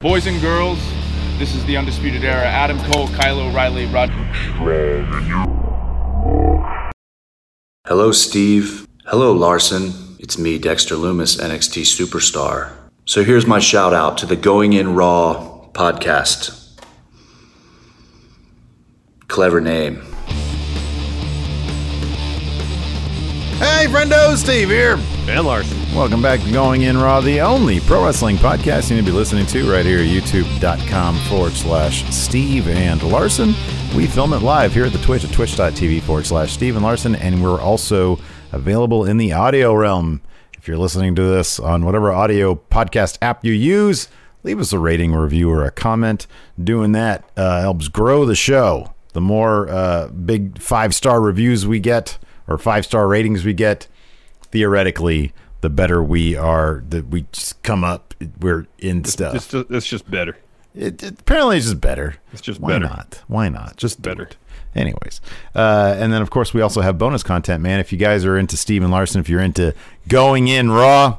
Boys and girls, this is the Undisputed Era. Adam Cole, Kyle O'Reilly, Rod. Hello, Steve. Hello, Larson. It's me, Dexter Lumis, NXT Superstar. So here's my shout out to the Going In Raw podcast. Clever name. Hey, friendo, Steve here. Ben Larson. Welcome back to Going In Raw, the only pro wrestling podcast you need to be listening to right here at youtube.com forward slash Steve and Larson. We film it live here at the Twitch at twitch.tv forward slash Steve and Larson, and we're also available in the audio realm. If you're listening to this on whatever audio podcast app you use, leave us a rating, review, or a comment. Doing that uh, helps grow the show. The more uh, big five star reviews we get, or five star ratings we get, theoretically, the better we are. That we just come up, we're in stuff. It's just, it's just better. It, it- apparently, it's just better. It's just Why better. not? Why not? Just Better. it. Anyways, uh, and then of course we also have bonus content, man. If you guys are into Steven Larson, if you're into going in raw,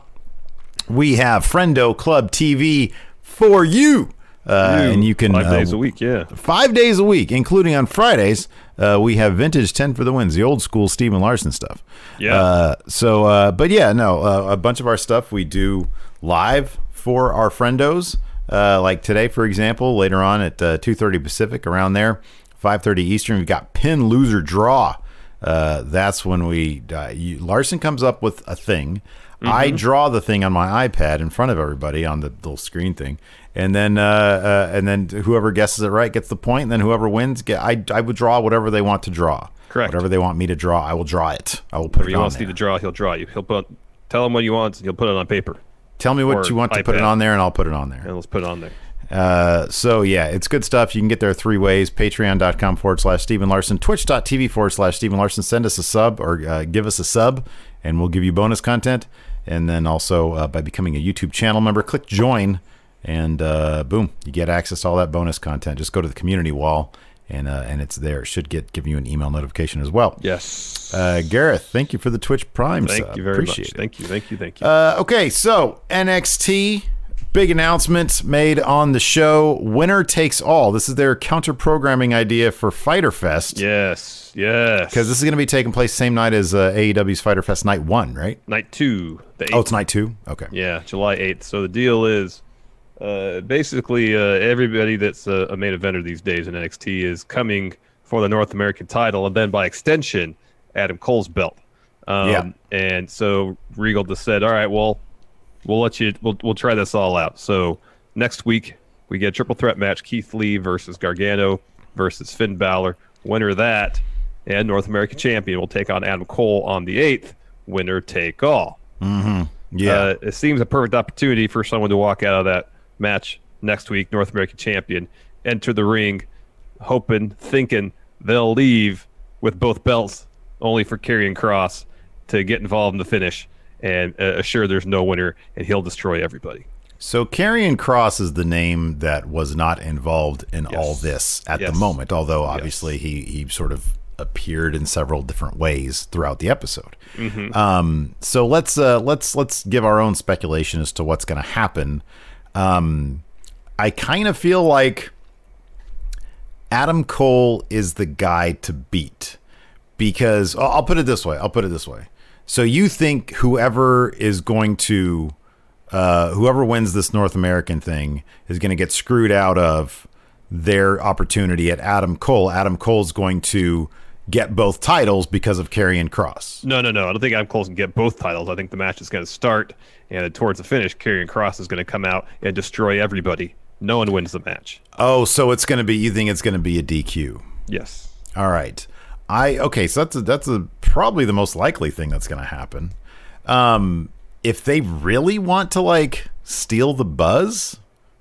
we have Friendo Club TV for you, uh, and you can five uh, days a week. Yeah, five days a week, including on Fridays. Uh, we have vintage ten for the wins, the old school Steven Larson stuff. Yeah. Uh, so, uh, but yeah, no, uh, a bunch of our stuff we do live for our friendos. Uh, like today, for example, later on at uh, two thirty Pacific, around there, five thirty Eastern, we've got pin loser draw. Uh, that's when we uh, you, Larson comes up with a thing. I draw the thing on my iPad in front of everybody on the little screen thing, and then uh, uh, and then whoever guesses it right gets the point. And then whoever wins, get I I would draw whatever they want to draw. Correct. Whatever they want me to draw, I will draw it. I will put if it he on wants there. you to draw, he'll draw you. He'll put tell him what he wants, and he'll put it on paper, Tell me what or you want to put it iPad. on there, and I'll put it on there. and let's put it on there. Uh, so yeah, it's good stuff. You can get there three ways: Patreon.com forward slash Stephen Larson, Twitch.tv forward slash Stephen Larson. Send us a sub or uh, give us a sub, and we'll give you bonus content. And then also uh, by becoming a YouTube channel member, click join, and uh, boom, you get access to all that bonus content. Just go to the community wall, and uh, and it's there. It should get give you an email notification as well. Yes. Uh, Gareth, thank you for the Twitch Prime. thank sub. you very Appreciate much. it. Thank you. Thank you. Thank you. Uh, okay, so NXT, big announcement made on the show. Winner takes all. This is their counter programming idea for Fighter Fest. yes. Yes. Because this is going to be taking place same night as uh, AEW's Fighter Fest Night 1, right? night two. The. Oh, it's night 2? Okay. Yeah, July 8th. So the deal is uh, basically uh, everybody that's a, a main eventer these days in NXT is coming for the North American title, and then by extension, Adam Cole's belt. Um, Yeah. And so Regal just said, "All right, well, we'll let you. We'll we'll try this all out." So next week we get a triple threat match: Keith Lee versus Gargano versus Finn Balor. Winner of that and North American champion will take on Adam Cole on the eighth. Winner take all. Yeah. Uh, it seems a perfect opportunity for someone to walk out of that match next week, North American champion, enter the ring, hoping, thinking they'll leave with both belts, only for Karrion Cross to get involved in the finish and uh, assure there's no winner, and he'll destroy everybody. So Karrion Cross is the name that was not involved in all this at Yes. the moment, although obviously he, he sort of appeared in several different ways throughout the episode. Mm-hmm. Um, so let's uh, let's let's give our own speculation as to what's going to happen. Um, I kind of feel like Adam Cole is the guy to beat because I'll put it this way. I'll put it this way. So you think whoever is going to uh, whoever wins this North American thing is going to get screwed out of their opportunity at Adam Cole. Adam Cole's going to get both titles because of Karrion Cross. No, no, no. I don't think Adam Cole can get both titles. I think the match is going to start, and towards the finish, Karrion Cross is going to come out and destroy everybody. No one wins the match. Oh, so it's going to be you think it's going to be a DQ. Yes. All right. I okay, so that's a, that's a, probably the most likely thing that's going to happen. Um, if they really want to like steal the buzz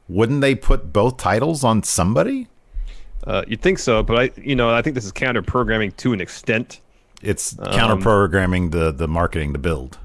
wouldn't they put both titles on somebody? Uh, you'd think so, but I, you know, I think this is counter programming to an extent. It's counter programming the the marketing, the build.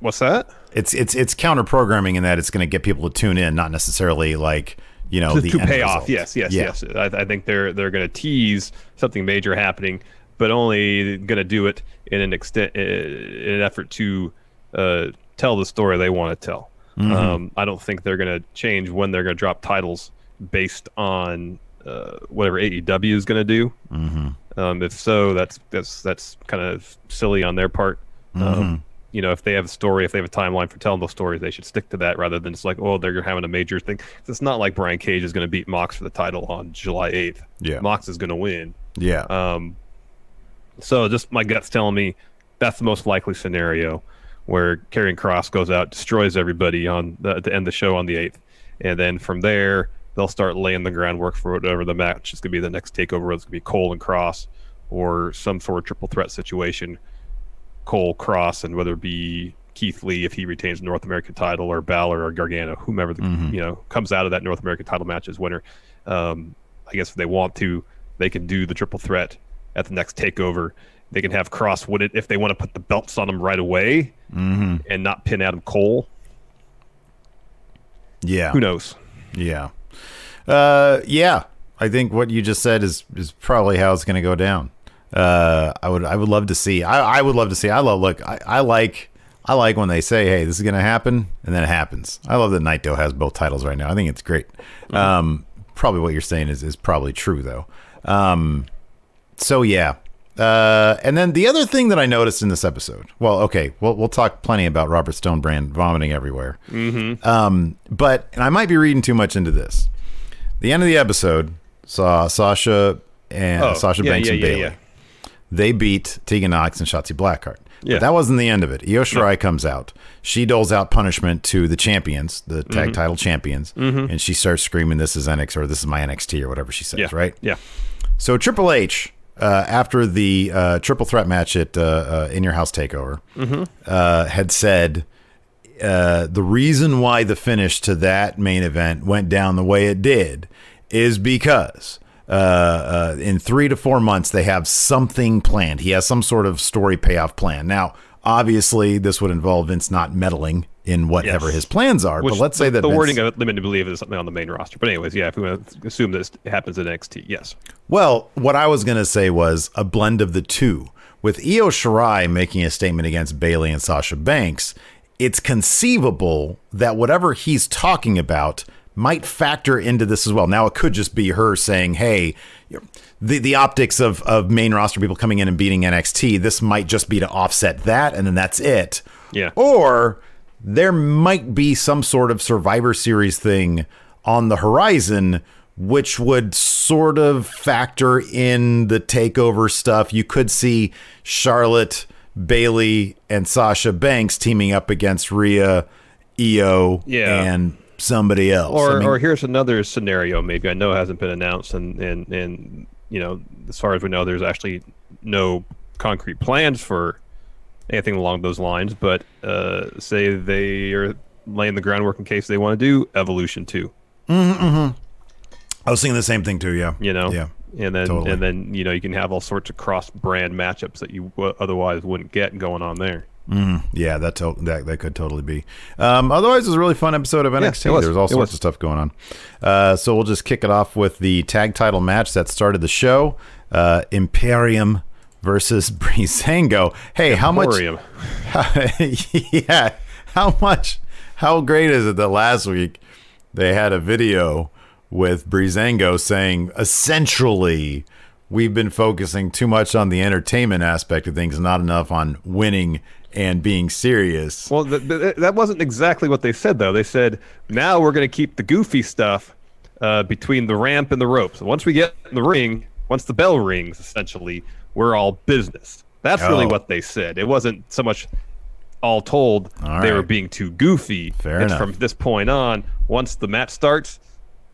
What's that? It's it's it's counter programming in that it's going to get people to tune in, not necessarily like you know to, the to pay result. off. Yes, yes, Yeah. yes. I, I think they're they're going to tease something major happening, but only going to do it in an extent in an effort to uh, tell the story they want to tell. Mm-hmm. Um, I don't think they're going to change when they're going to drop titles based on uh, whatever AEW is going to do. Mm-hmm. Um, if so, that's that's that's kind of silly on their part. Mm-hmm. Um, you know, if they have a story, if they have a timeline for telling those stories, they should stick to that rather than just like, oh, they're having a major thing. It's not like Brian Cage is going to beat Mox for the title on July 8th. Yeah. Mox is going to win. Yeah, Um, so just my gut's telling me that's the most likely scenario where Karrion Cross goes out, destroys everybody on the, to end the show on the 8th. And then from there, they'll start laying the groundwork for whatever the match is going to be the next takeover. It's going to be Cole and Cross or some sort of triple threat situation. Cole, Cross, and whether it be Keith Lee if he retains the North American title or Balor or Gargano, whomever the, you know comes out of that North American title match as winner. Um, I guess if they want to, they can do the triple threat at the next takeover. They can have Cross win it if they want to put the belts on him right away and not pin Adam Cole. yeah. Who knows? Yeah. Uh, yeah. I think what you just said is is probably how it's going to go down. Uh, I would I would love to see. I, I would love to see. I love look. I, I like I like when they say, "Hey, this is going to happen," and then it happens. I love that Naito has both titles right now. I think it's great. Um, probably what you're saying is is probably true though. Um, so yeah. Uh, and then the other thing that I noticed in this episode, well, okay, we'll, we'll talk plenty about Robert Stonebrand vomiting everywhere. Um, but, and I might be reading too much into this. The end of the episode saw Sasha and Oh, Sasha yeah, Banks yeah, and Bayley. yeah. They beat Tegan Knox and Shotzi Blackheart. Yeah. But that wasn't the end of it. Io Shirai comes out. She doles out punishment to the champions, the Mm-hmm. tag title champions, and she starts screaming, "This is NXT or this is my NXT or whatever she says." Yeah. Right? Yeah. So Triple H, uh, after the uh, triple threat match at uh, uh, In Your House Takeover, uh, had said uh, the reason why the finish to that main event went down the way it did is because uh, uh, in three to four months they have something planned. He has some sort of story payoff plan. Now, obviously, this would involve Vince not meddling in whatever Yes. his plans are. Which but let's say that the Vince- wording of it limited to believe is something on the main roster. But anyways, yeah, if we want to assume this happens in NXT, yes. Well, what I was going to say was a blend of the two. With Io Shirai making a statement against Bayley and Sasha Banks, it's conceivable that whatever he's talking about might factor into this as well. Now, it could just be her saying, hey, the, the optics of, of main roster people coming in and beating NXT, this might just be to offset that, and then that's it. Yeah. Or there might be some sort of Survivor Series thing on the horizon, which would sort of factor in the takeover stuff. You could see Charlotte, Bayley, and Sasha Banks teaming up against Rhea, Io, Yeah. and somebody else. Or, I mean, or here's another scenario. Maybe I know it hasn't been announced, and and and you know, as far as we know, there's actually no concrete plans for anything along those lines. But uh, say they are laying the groundwork in case they want to do Evolution two. I was thinking the same thing too. Yeah, You know, yeah, and then totally. and then you know you can have all sorts of cross brand matchups that you w- otherwise wouldn't get going on there. Yeah, that to- that that could totally be. Um, otherwise, it was a really fun episode of NXT. was. There was all It sorts was. of stuff going on. Uh, so we'll just kick it off with the tag title match that started the show: uh, Imperium versus Breezango. Hey, how much? Yeah, how much? How great is it that last week they had a video with Breezango saying essentially we've been focusing too much on the entertainment aspect of things, not enough on winning and being serious. Well, th- th- that wasn't exactly what they said, though. They said now we're going to keep the goofy stuff uh, between the ramp and the ropes. Once we get in the ring, once the bell rings, essentially, we're all business. That's really Oh. what they said. It wasn't so much all told All they were being too goofy. Fair it's enough. from this point on, once the match starts,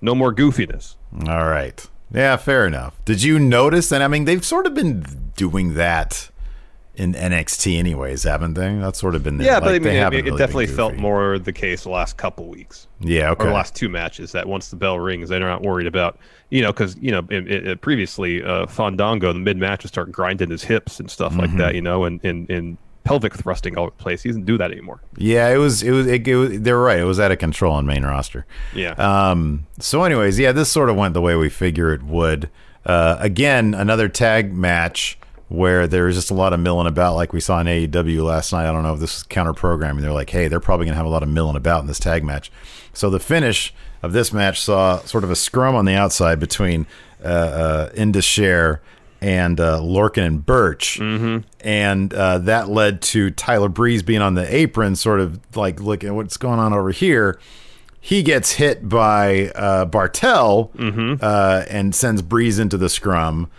no more goofiness. All right. Yeah, fair enough. Did you notice? And I mean, they've sort of been doing that in NXT, anyways, haven't they? That's sort of been the Yeah, like, but I mean, it, haven't it really definitely felt more the case the last couple weeks. Yeah, okay. or the last two matches that once the bell rings, they're not worried about, you know, because, you know, in, in, previously, uh, Fandango, the mid match would start grinding his hips and stuff like Mm-hmm. that, you know, and, and, and pelvic thrusting all over the place. He doesn't do that anymore. Yeah, it was. It was. It, it was. They were right. It was out of control on main roster. Yeah. Um. So, anyways, yeah, this sort of went the way we figure it would. Uh, again, another tag match where there was just a lot of milling about, like we saw in AEW last night. I don't know if this is counter programming. They're like, hey, they're probably gonna have a lot of milling about in this tag match. So the finish of this match saw sort of a scrum on the outside between uh, uh, Indus Sher and uh, Lorcan and Birch, mm-hmm. and uh, that led to Tyler Breeze being on the apron, sort of like looking at what's going on over here. He gets hit by uh, Barthel uh, and sends Breeze into the scrum.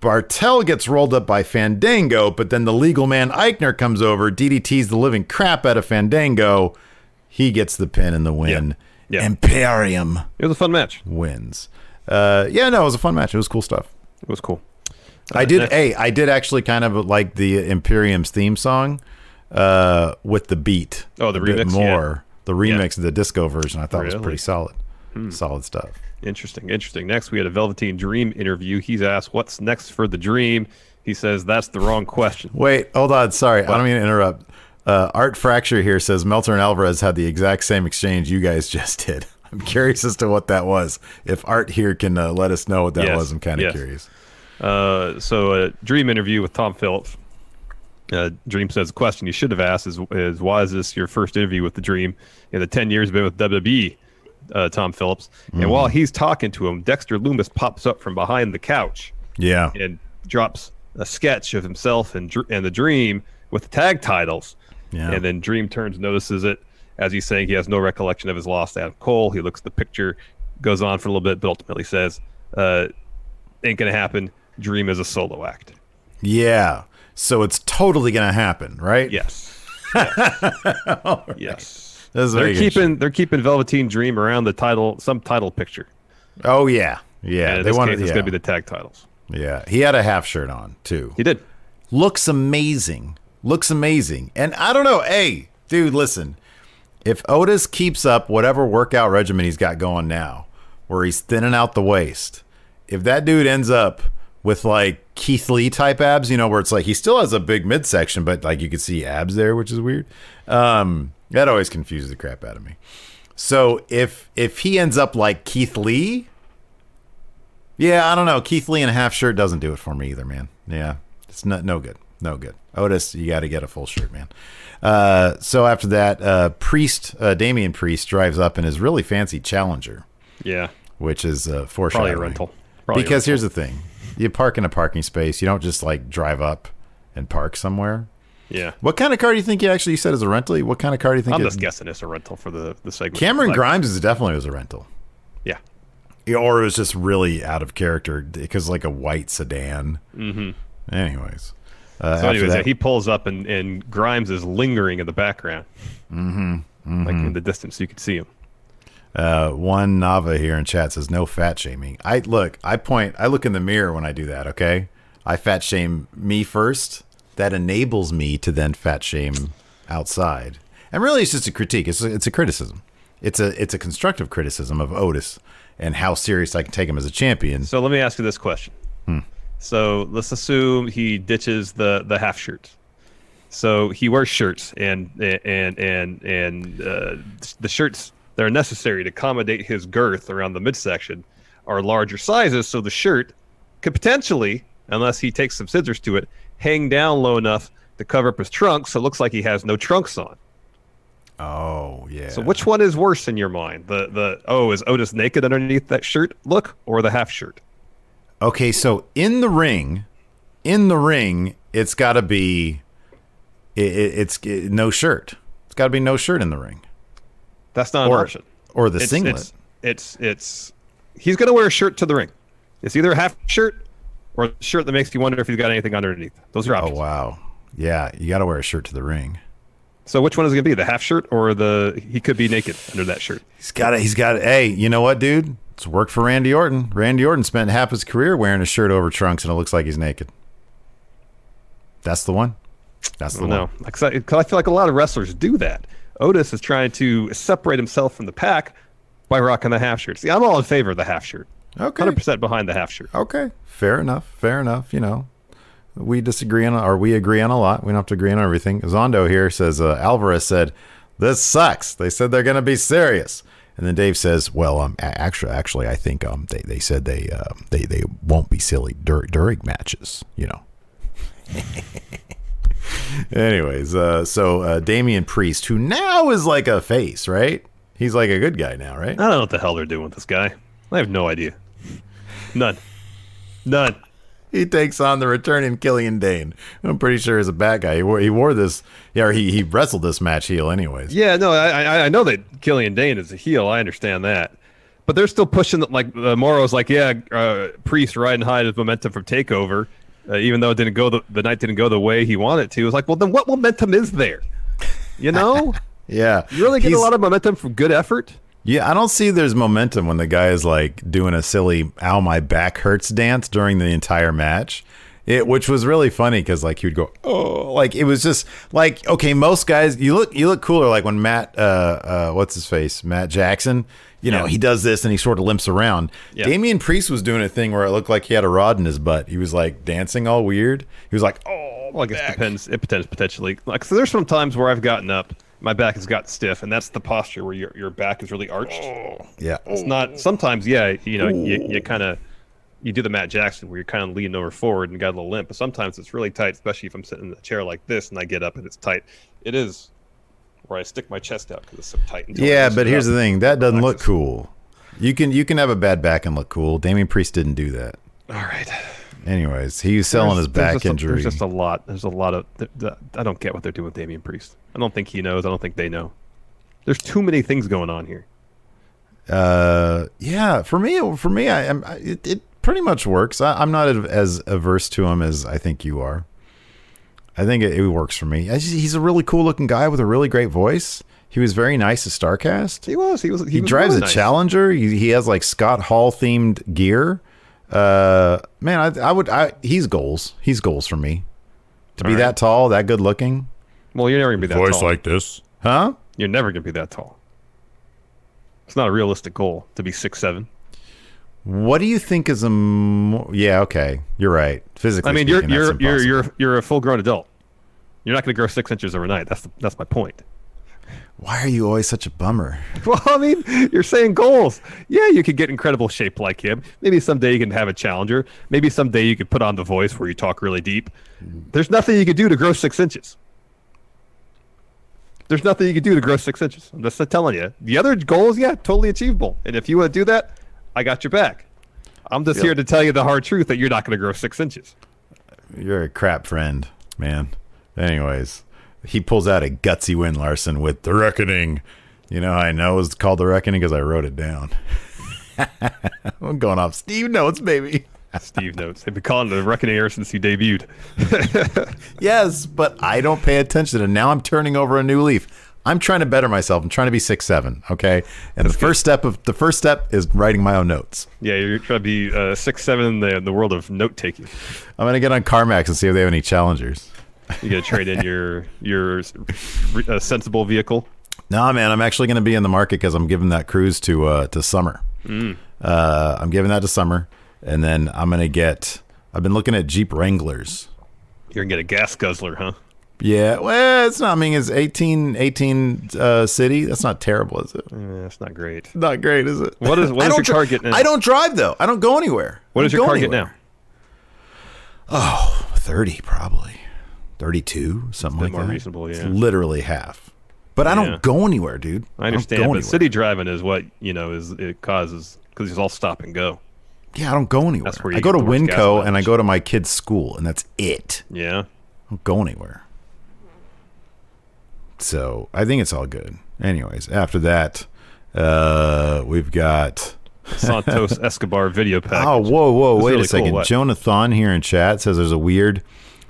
Barthel gets rolled up by Fandango, but then the legal man Aichner comes over, DDT's the living crap out of Fandango. He gets the pin and the win. Yeah. Yeah. Imperium It was a fun match. wins. Uh, yeah, no, it was a fun match. It was cool stuff. It was cool. I did. Hey, I did actually kind of like the Imperium's theme song uh, with the beat. Oh, the remix, yeah. more. The remix of the disco version, I thought was pretty solid. Solid stuff. Interesting, interesting. Next, we had a Velveteen Dream interview. He's asked, "What's next for the Dream?" He says, "That's the wrong question." Wait, hold on. Sorry, I don't mean to interrupt. Uh, Art Fracture here says Meltzer and Alvarez had the exact same exchange you guys just did. I'm curious as to what that was. If Art here can uh, let us know what that Yes, was, I'm kind of yes. curious. Uh, so, a Dream interview with Tom Phillips. Uh, Dream says, "The question you should have asked is, is why is this your first interview with the Dream in the ten years you've been with WWE?" Uh, Tom Phillips. And while he's talking to him, Dexter Lumis pops up from behind the couch Yeah. and drops a sketch of himself and and the Dream with the tag titles. Yeah. And then Dream turns, notices it as he's saying he has no recollection of his loss to Adam Cole. He looks at the picture, goes on for a little bit, but ultimately says, uh, "Ain't gonna happen. Dream is a solo act." Yeah. So it's totally going to happen, right? Yes. Yes. yes. This They're keeping they're keeping Velveteen Dream around the title some title picture. Oh, yeah. Yeah. and they wanted case, it's yeah. gonna be the tag titles. yeah. He had a half shirt on, too. He did. looks amazing. Looks amazing. And I don't know, hey, dude, listen. If Otis keeps up whatever workout regimen he's got going now, where he's thinning out the waist, if that dude ends up with like Keith Lee type abs, you know, where it's like he still has a big midsection, but like you can see abs there, which is weird. Um, that always confuses the crap out of me. So if if he ends up like Keith Lee, yeah, I don't know. Keith Lee in a half shirt doesn't do it for me either, man. Yeah, it's no, no good. No good. Otis, you got to get a full shirt, man. Uh, so after that, uh, Priest, uh, Damian Priest drives up in his really fancy Challenger, Yeah. which is uh, Probably foreshadowing. a rental. Probably a because rental. here's the thing: you park in a parking space. You don't just like drive up and park somewhere. Yeah. What kind of car do you think you actually said is a rental? What kind of car do you think? I'm just guessing it's a rental for the, the segment. Cameron Like, Grimes is definitely was a rental. Yeah. Or it was just really out of character because like a white sedan. Mm-hmm. Anyways, uh, So, anyways, that- yeah, he pulls up and, and Grimes is lingering in the background, mm-hmm. like in the distance, you can see him. Uh, one Nava here in chat says no fat shaming. I look, I point, I look in the mirror when I do that. Okay, I fat shame me first. That enables me to then fat shame outside. And really, it's just a critique. It's a, it's a criticism. It's a it's a constructive criticism of Otis and how serious I can take him as a champion. So let me ask you this question. Hmm. So let's assume he ditches the the half shirt. So he wears shirts and and and and uh, the shirts that are necessary to accommodate his girth around the midsection are larger sizes. So the shirt could potentially, unless he takes some scissors to it, hang down low enough to cover up his trunks, so it looks like he has no trunks on. Oh yeah. So which one is worse in your mind? The the oh is Otis naked underneath that shirt look or the half shirt? Okay, so in the ring, in the ring, it's got to be, it, it, it's it, no shirt. It's got to be no shirt in the ring, That's not an or option. or the It's, singlet. It's, it's it's he's gonna wear a shirt to the ring. It's either a half shirt or a shirt that makes you wonder if he's got anything underneath. Those are oh, options. oh wow, yeah, you got to wear a shirt to the ring. So which one is it gonna be? The half shirt or the he could be naked under that shirt? He's got to. He's got. to Hey, you know what, dude? It's worked for Randy Orton. Randy Orton spent half his career wearing a shirt over trunks, and it looks like he's naked. That's the one. That's the don't one. Because I feel like a lot of wrestlers do that. Otis is trying to separate himself from the pack by rocking the half shirt. See, I'm all in favor of the half shirt. Okay. 100% behind the half shirt. Okay, fair enough. Fair enough. You know, we disagree on, or we agree on a lot. We don't have to agree on everything. Zondo here says uh, Alvarez said, "This sucks." They said they're going to be serious, and then Dave says, "Well, um, actually, actually, I think um, they they said they uh, they they won't be silly dur- during matches. You know." Anyways, uh, so uh, Damian Priest, who now is like a face, right? He's like a good guy now, right? I don't know what the hell they're doing with this guy. I have no idea. None. None. he takes on the returning Killian Dain. I'm pretty sure he's a bad guy. He wore, he wore this, yeah, or he, he wrestled this match heel, anyways. Yeah, no, I, I I know that Killian Dain is a heel. I understand that, but they're still pushing the, like uh, Mauro's like, yeah, uh, Priest riding high his momentum from Takeover, uh, even though it didn't go the, the night didn't go the way he wanted to. was like, well, then what momentum is there? You know, Yeah, you really get a lot of momentum from good effort. Yeah, I don't see there's momentum when the guy is like doing a silly "ow my back hurts" dance during the entire match. It, which was really funny because like he would go oh like it was just like okay most guys you look you look cooler like when Matt uh uh what's his face Matt Jackson you know Yeah. he does this and he sort of limps around Yeah. Damian Priest was doing a thing where it looked like he had a rod in his butt he was like dancing all weird he was like oh Well, I guess it depends. It depends potentially. Like, so there's some times where I've gotten up, my back has got stiff, and that's the posture where your your back is really arched. yeah It's not. Sometimes, yeah, you know, you, you kind of you do the Matt Jackson where you're kind of leaning over forward and got a little limp. But sometimes it's really tight, especially if I'm sitting in a chair like this and I get up and it's tight. It is where I stick my chest out because it's so tight. Yeah, but here's the thing: that doesn't look cool. You can you can have a bad back and look cool. Damian Priest didn't do that. All right. Anyways, he was selling There's- his back just a- injury. there's just a lot. There's a lot of. th- th- I don't get what they're doing with Damian Priest. I don't think he knows. I don't think they know. There's too many things going on here. uh, yeah, for me, for me, I am. It, it pretty much works. I, I'm not as averse to him as I think you are. I think it, it works for me. Just- he's a really cool looking guy with a really great voice. He was very nice at Starcast. He was. He was. He, He was drives really a nice. Challenger. He, he has like Scott Hall themed gear. Uh, man, I, I would. I he's goals. He's goals for me. To be All right. that tall, that good looking, Well, you're never gonna be that tall. Voice like this, huh? You're never gonna be that tall. It's not a realistic goal to be six seven. What do you think is a? Mo- yeah, okay, you're right. Physically, I mean, you're you're you're you're you're a full grown adult. You're not gonna grow six inches overnight. That's the, that's my point. Why are you always such a bummer? Well, I mean, you're saying goals. Yeah, you could get incredible shape like him. Maybe someday you can have a challenger. Maybe someday you could put on the voice where you talk really deep. There's nothing you could do to grow six inches. There's nothing you could do to grow six inches. I'm just telling you. The other goals, yeah, totally achievable. And if you want to do that, I got your back. I'm just here to tell you the hard truth that you're not going to grow six inches. You're a crap friend, man. Anyways, he pulls out a gutsy win, Larson, with the reckoning. You know I know it's called the reckoning because I wrote it down. I'm going off Steve notes, baby. Steve notes. They've been calling it the reckoning ever since he debuted. Yes, but I don't pay attention, and now I'm turning over a new leaf. I'm trying to better myself. I'm trying to be six seven. Okay, and the first step of the first step is writing my own notes. Yeah, you're trying to be uh, six seven in the, the world of note taking. I'm gonna get on CarMax and see if they have any challengers. You to trade in your your uh, sensible vehicle. No, man, I'm actually going to be in the market because I'm giving that cruise to uh, to summer. Uh, I'm giving that to summer, and then I'm going to get. I've been looking at Jeep Wranglers. You're gonna get a gas guzzler, huh? Yeah, well, it's not. I mean, it's 18, 18 uh, city. That's not terrible, is it? Eh, that's not great. Not great, is it? What is- what I is your car getting now? I don't drive though. I don't go anywhere. What I does don't your car get anywhere. now? Thirty, probably. Thirty-two, something like more that. reasonable, It's yeah. literally half. But I don't go anywhere, dude. I understand, go but anywhere. city driving is what you know is it causes because it's all stop and go. Yeah, I don't go anywhere. That's where I go to the worst gas Winco and I go to my kid's school, and that's it. Yeah, I don't go anywhere. So I think it's all good. Anyways, after that, uh, we've got. Santos Escobar video pack. Oh, whoa, whoa! Wait really a second. Cool. Jonathan here in chat says there's a weird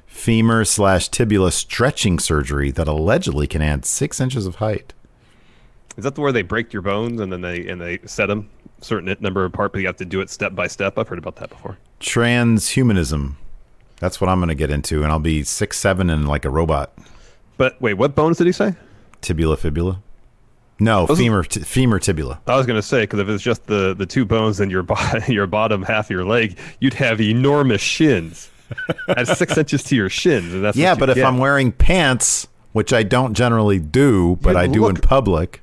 femur slash tibula stretching surgery that allegedly can add six inches of height. Is that the where they break your bones and then they and they set them certain number apart, but you have to do it step by step? I've heard about that before. Transhumanism. That's what I'm going to get into, and I'll be six seven and like a robot. But wait, what bones did he say? Tibula fibula. No, Those- femur t- femur tibula. I was gonna say because if it's just the the two bones in your bottom your bottom half of your leg, you'd have enormous shins. Add six inches to your shins, and that's Yeah, but if get. I'm wearing pants, which I don't generally do, but Yeah, I do in public.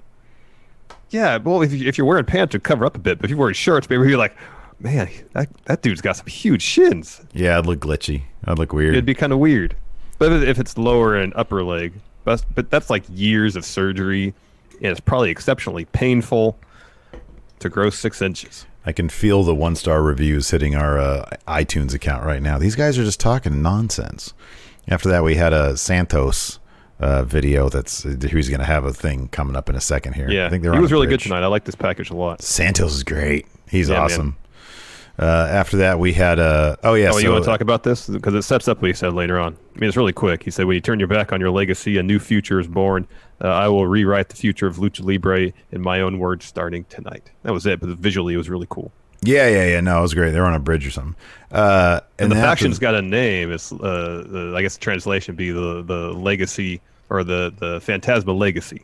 yeah, well, if, you, if you're wearing pants, to cover up a bit. But if you're wearing shirts, maybe you're like, man, that that dude's got some huge shins. Yeah, I'd look glitchy. I'd look weird. It'd be kind of weird. But if- it's lower and upper leg, but but that's like years of surgery, and it's probably exceptionally painful to grow six inches. I can feel the one star reviews hitting our uh, iTunes account right now. These guys are just talking nonsense. After that, we had a Santos uh, video that's he's going to have a thing coming up in a second here. Yeah, I think they're he was really good tonight. I like this package a lot. Santos is great. He's Yeah, man. Uh, after that, we had a. oh yeah, Oh, you want to talk about this because it sets up what he said later on. I mean, it's really quick. He said, "When you turn your back on your legacy, a new future is born. Uh, I will rewrite the future of lucha libre in my own words, starting tonight." That was it, but visually, it was really cool. Yeah, yeah, yeah. No, it was great. They were on a bridge or something. Uh, And, the then after- faction's got a name. It's uh, I guess the translation would be the the legacy or the the Fantasma legacy.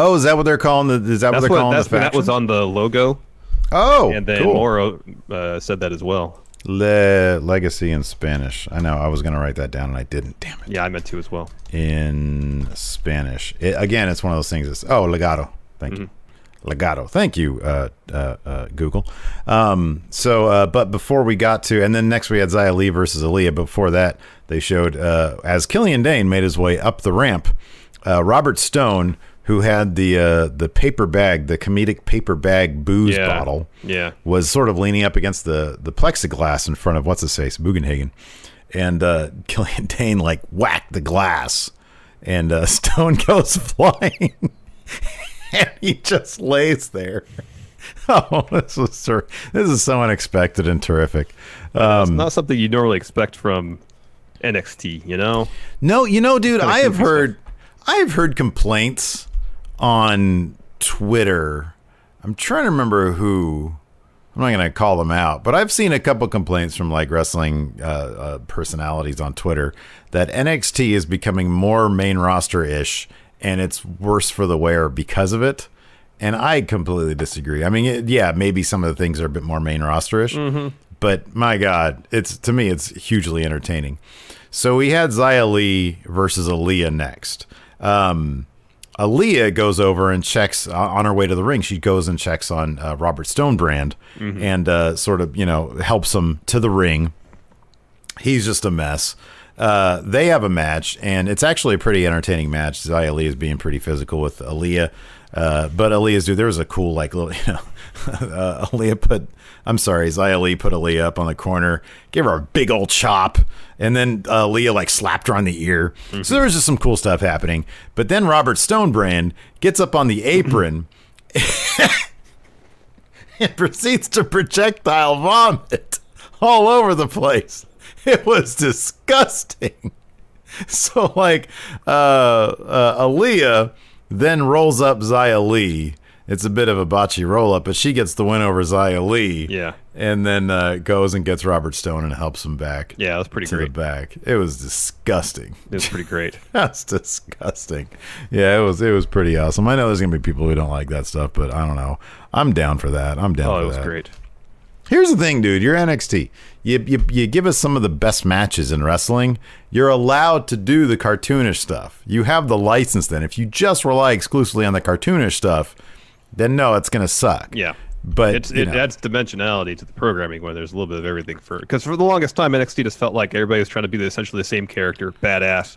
Oh, is that what they're calling the? Is that what they're what calling that's, the that was on the logo, Oh, and then cool. Mauro uh, said that as well. Le- legacy in Spanish. I know. I was going to write that down and I didn't. Damn it. Yeah, I meant to as well. In Spanish. It, again, it's one of those things. It's, oh, Legado. Thank you. Legado. Thank you, uh, uh, uh, Google. Um, so, uh, but before we got to, and then next we had Xia Li versus Aliyah. Before that, they showed uh, as Killian Dain made his way up the ramp, uh, Robert Stone, who had the uh, the paper bag, the comedic paper bag booze Yeah. bottle, Yeah. was sort of leaning up against the the plexiglass in front of what's his face, Bugenhagen, and uh, Killian Dain like whacked the glass, and uh, Stone goes flying, and he just lays there. Oh, this was ter- this is so unexpected and terrific. it's not something you normally expect from NXT. You know, No, you know, dude, I have heard, I have heard complaints on Twitter. I'm trying to remember who. I'm not going to call them out, but I've seen a couple complaints from like wrestling uh, uh, personalities on Twitter that NXT is becoming more main roster ish, and it's worse for the wearer because of it. And I completely disagree. I mean, it, yeah, maybe some of the things are a bit more main roster ish, but my God, it's to me, it's hugely entertaining. So we had Xia Li versus Aliyah next. Um, Aliyah goes over and checks uh, on her way to the ring. She goes and checks on uh, Robert Stonebrand and uh, sort of, you know, helps him to the ring. He's just a mess. Uh, they have a match, and it's actually a pretty entertaining match. Xia Li is being pretty physical with Aliyah. Uh, but Aliyah's dude, there was a cool, like, little, you know, uh, Aliyah put, I'm sorry, Xia Li put Aliyah up on the corner, gave her a big old chop, and then uh, Leah, like, slapped her on the ear. So there was just some cool stuff happening. But then Robert Stonebrand gets up on the apron and proceeds to projectile vomit all over the place. it was disgusting. So like uh, uh Aliyah then rolls up Xia Li. It's a bit of a botchy roll up, but she gets the win over Xia Li. Yeah. And then uh, goes and gets Robert Stone and helps him back. Yeah, that was pretty to great. the back. It was disgusting. It was pretty great. That's disgusting. Yeah, it was it was pretty awesome. I know there's gonna be people who don't like that stuff, but I don't know. I'm down for that. I'm down Oh, for that. Oh, it was that. great. Here's the thing, dude. You're NXT. You, you you give us some of the best matches in wrestling. You're allowed to do the cartoonish stuff. You have the license. Then, if you just rely exclusively on the cartoonish stuff, then no, it's gonna suck. Yeah. But it's, it know. adds dimensionality to the programming when there's a little bit of everything for because for the longest time NXT just felt like everybody was trying to be essentially the same character, badass.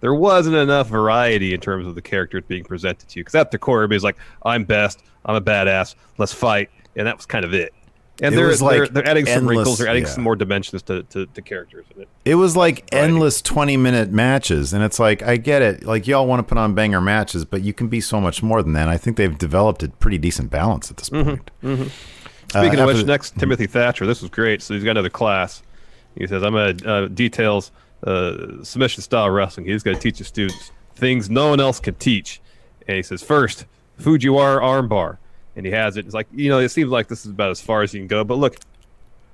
There wasn't enough variety in terms of the characters being presented to you because at the core everybody's like, "I'm best, I'm a badass, let's fight," and that was kind of it. And It they're, was they're like they're adding some wrinkles, they're adding yeah. some more dimensions to, to, to characters. And it, It was like endless 20 minute matches. And it's like, I get it. Like, y'all want to put on banger matches, but you can be so much more than that. I think they've developed a pretty decent balance at this point. Mm-hmm. Uh, Speaking of after- which, next Timothy Thatcher. This was great. So he's got another class. He says, "I'm gonna uh, details uh, submission style wrestling. He's gonna teach the students things no one else can teach." And he says, first, Fujiwara armbar, and he has it. It's like you know, it seems like this is about as far as you can go. But look,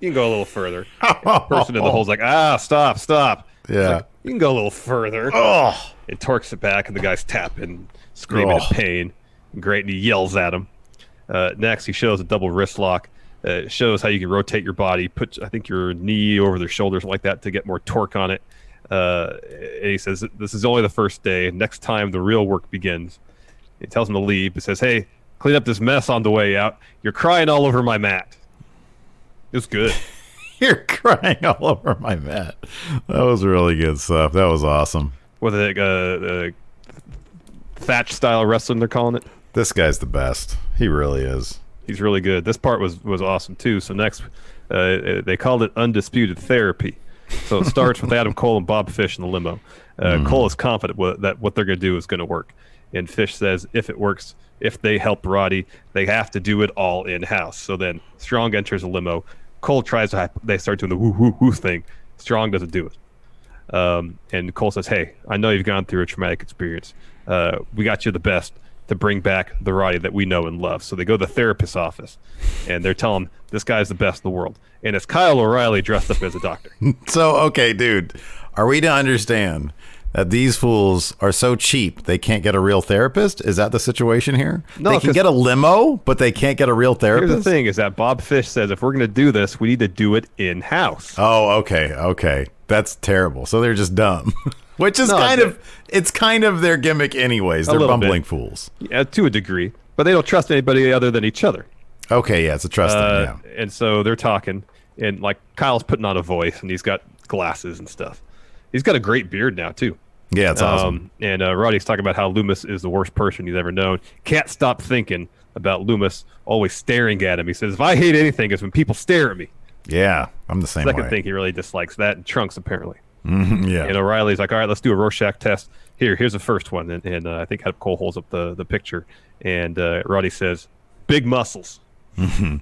you can go a little further. Person in the hole's like, "Ah, stop, stop." Yeah. like, you can go a little further. Oh. It torques it back, and the guy's tapping, screaming Oh. in pain. Great, and he yells at him. Uh, next, he shows a double wrist lock. Uh, shows how you can rotate your body, put I think your knee over their shoulders like that to get more torque on it. Uh, and he says this is only the first day. Next time, the real work begins. He tells him to leave. He says, "Hey, clean up this mess on the way out. You're crying all over my mat." It was good. You're crying all over my mat. That was really good stuff. That was awesome. With a uh, uh, thatch style wrestling, they're calling it. This guy's the best. He really is. He's really good. This part was was awesome too. So next, uh, they called it undisputed therapy. So it starts with Adam Cole and Bob Fish in the limo. Uh, Cole is confident wa- that what they're going to do is going to work, and Fish says if it works, if they help Roddy, they have to do it all in house. So then Strong enters a limo. Cole tries to. They start doing the woo woo woo thing. Strong doesn't do it. Um, and Cole says, "Hey, I know you've gone through a traumatic experience. Uh, we got you the best to bring back the Roddy that we know and love." So they go to the therapist's office, and they're telling him this guy's the best in the world. And it's Kyle O'Reilly dressed up as a doctor. So, okay, dude, are we to understand that these fools are so cheap they can't get a real therapist? Is that the situation here? No, they can get a limo, but they can't get a real therapist. Here's the thing: is that Bob Fish says if we're going to do this, we need to do it in house. Oh, okay, okay. That's terrible. So they're just dumb. Which is No, kind of it's kind of their gimmick anyways. They're bumbling bit. fools. Yeah, to a degree, but they don't trust anybody other than each other. Okay, yeah, it's a trust Uh, thing, yeah. And so they're talking, and like Kyle's putting on a voice, and he's got glasses and stuff. He's got a great beard now too. Yeah, it's awesome. Um, and uh, Roddy's talking about how Lumis is the worst person he's ever known. Can't stop thinking about Lumis always staring at him. He says, "If I hate anything, it's when people stare at me." Yeah, I'm the same Second way. thing he really dislikes that, and Trunks apparently. Mhm, yeah. And O'Reilly's like, "All right, let's do a Rorschach test. Here, here's the first one." And, and uh, I think Cole holds up the the picture, and uh, Roddy says, "Big muscles." Mm-hmm.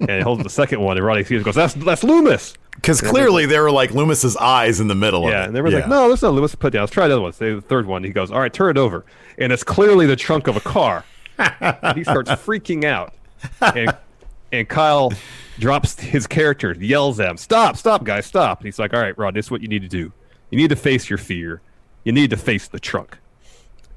and he holds the second one, and Roddy it, goes, "That's that's Lumis." Because clearly there were like Lumis's eyes in the middle of Yeah, and they were like, no, there's no Lumis. Put down. Let's try the other one. Say the third one. He goes, all right, turn it over, and it's clearly the trunk of a car. and he starts freaking out, and and Kyle drops his character, yells at him, "Stop, stop, guys, stop!" And he's like, all right, Rod, this is what you need to do. You need to face your fear. You need to face the trunk.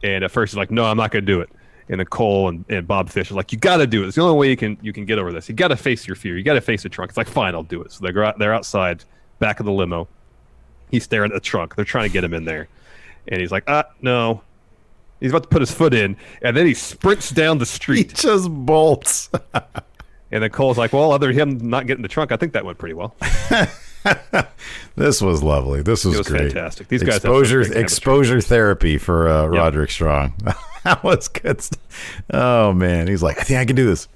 And at first he's like, no, I'm not going to do it. And then Cole and, and Bob Fish are like, you got to do it. It's the only way you can you can get over this. You got to face your fear. You got to face the trunk. It's like, fine, I'll do it. So they go out, they're outside, back of the limo. He's staring at the trunk. They're trying to get him in there, and he's like, ah, no. He's about to put his foot in, and then he sprints down the street. He just bolts. And then Cole's like, well, other than him not getting the trunk, I think that went pretty well. This was lovely. This was, was great. fantastic. These guys exposure exposure therapy for uh, Roderick Strong. that was good. Stuff. Oh man, he's like, I think I can do this.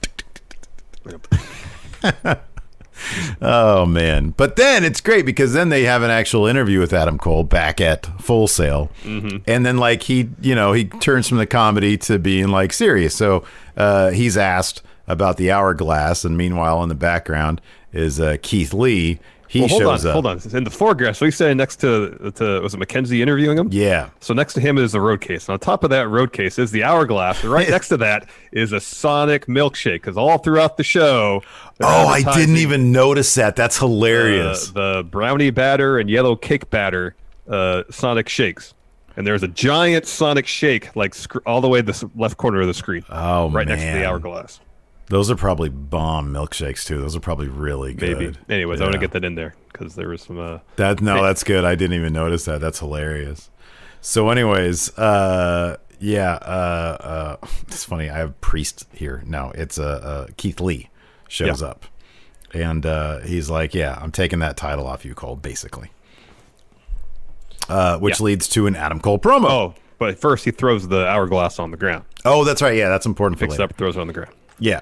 oh man, but then it's great because then they have an actual interview with Adam Cole back at Full Sail, Mm-hmm. and then like he, you know, he turns from the comedy to being like serious. So uh, he's asked about the hourglass, and meanwhile in the background is uh, Keith Lee. He well, hold shows on, up. hold on. In the foreground, so he's standing next to to was it Mackenzie interviewing him? Yeah. So next to him is the road case. And on top of that road case is the hourglass. And right next to that is a Sonic milkshake. Because all throughout the show, Oh, I didn't even notice that. That's uh, hilarious. the brownie batter and yellow cake batter uh, Sonic shakes. And there's a giant Sonic shake, like sc- all the way to the left corner of the screen. Oh, right next to the hourglass. Those are probably bomb milkshakes too. Those are probably really good. Maybe. Anyways, I want to get that in there because there was some. Uh, That no, that's good. I didn't even notice that. That's hilarious. So, anyways, uh, yeah, uh, uh, it's funny. I have priest here. No, it's uh, uh Keith Lee shows Yeah. up, and uh, he's like, "Yeah, I'm taking that title off you, Cole." Basically, uh, which Yeah. leads to an Adam Cole promo. oh, but first he throws the hourglass on the ground. Oh, that's right. Yeah, that's important for Picks it up, throws it on the ground. Yeah.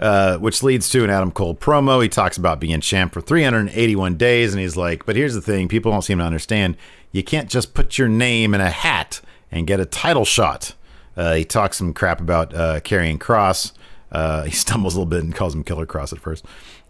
Uh, which leads to an Adam Cole promo. He talks about being champ for 381 days, and he's like, "But here's the thing: people don't seem to understand. You can't just put your name in a hat and get a title shot." Uh, he talks some crap about uh, Karrion Cross. Uh, he stumbles a little bit and calls him Killer Cross at first,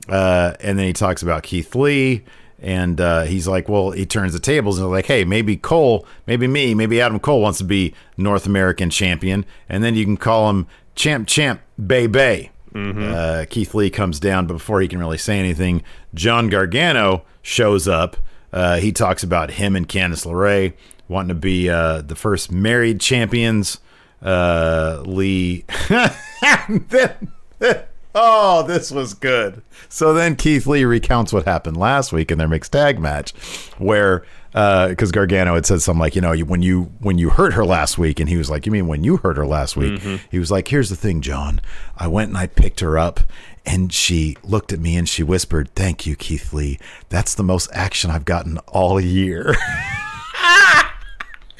uh, and then he talks about Keith Lee. And uh, he's like, well, he turns the tables and like, hey, maybe Cole, maybe me, maybe Adam Cole wants to be North American champion, and then you can call him Champ Champ Bay Bay. Uh, Keith Lee comes down, but before he can really say anything, John Gargano shows up. Uh, he talks about him and Candice LeRae wanting to be uh, the first married champions. Uh, Lee. then, oh, this was good. So then Keith Lee recounts what happened last week in their mixed tag match, where Uh, because Gargano had said something like, you know, when you when you hurt her last week, and he was like, you mean when you hurt her last week? Mm-hmm. He was like, here's the thing, John. I went and I picked her up, and she looked at me and she whispered, "Thank you, Keith Lee. That's the most action I've gotten all year."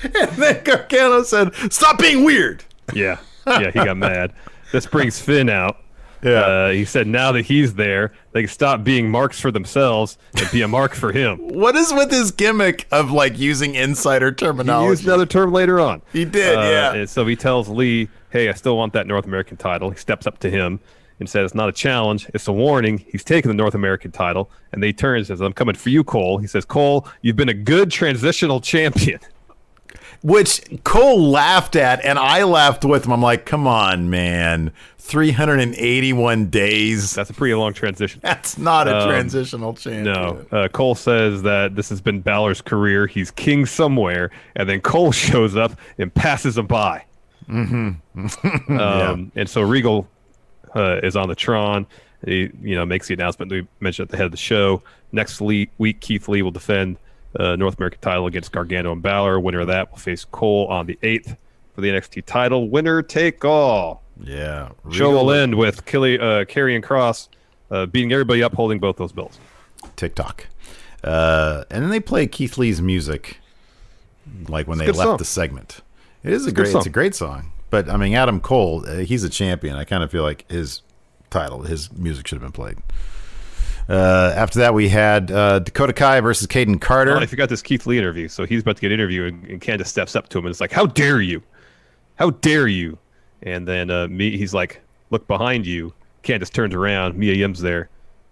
and then Gargano said, "Stop being weird." Yeah, yeah, he got mad. This brings Finn out. Yeah. Uh, he said now that he's there, they can stop being marks for themselves and be a mark for him. What is with his gimmick of like using insider terminology? He used another term later on. He did, Uh, yeah. And so he tells Lee, "Hey, I still want that North American title." He steps up to him and says, "It's not a challenge; it's a warning." He's taking the North American title, and they turn and says, "I'm coming for you, Cole." He says, "Cole, you've been a good transitional champion." Which Cole laughed at, and I laughed with him. I'm like, come on, man. 381 days. That's a pretty long transition. That's not a Um, transitional change. No, uh, Cole says that this has been Balor's career. He's king somewhere, and then Cole shows up and passes him by. Mm-hmm. um, And so Regal uh, is on the Tron. He, you know, makes the announcement we mentioned at the head of the show. Next le- week, Keith Lee will defend uh, North American title against Gargano and Balor. Winner of that will face Cole on the eighth for the NXT title. Winner take all. Yeah. Show will end with Killy, uh, Karrion Cross uh, beating everybody up, holding both those belts. TikTok. Uh, and then they play Keith Lee's music, like when It's they left song. the segment. It is a a great. It's a great song. But I mean, Adam Cole, uh, he's a champion. I kind of feel like his title, his music should have been played. Uh, after that, we had uh, Dakota Kai versus Kayden Carter. Oh, I forgot this Keith Lee interview. So he's about to get interviewed, and, and Candice steps up to him and it's like, "How dare you? How dare you?" And then uh, me, he's like, "Look behind you." Candice turns around. Mia Yim's there,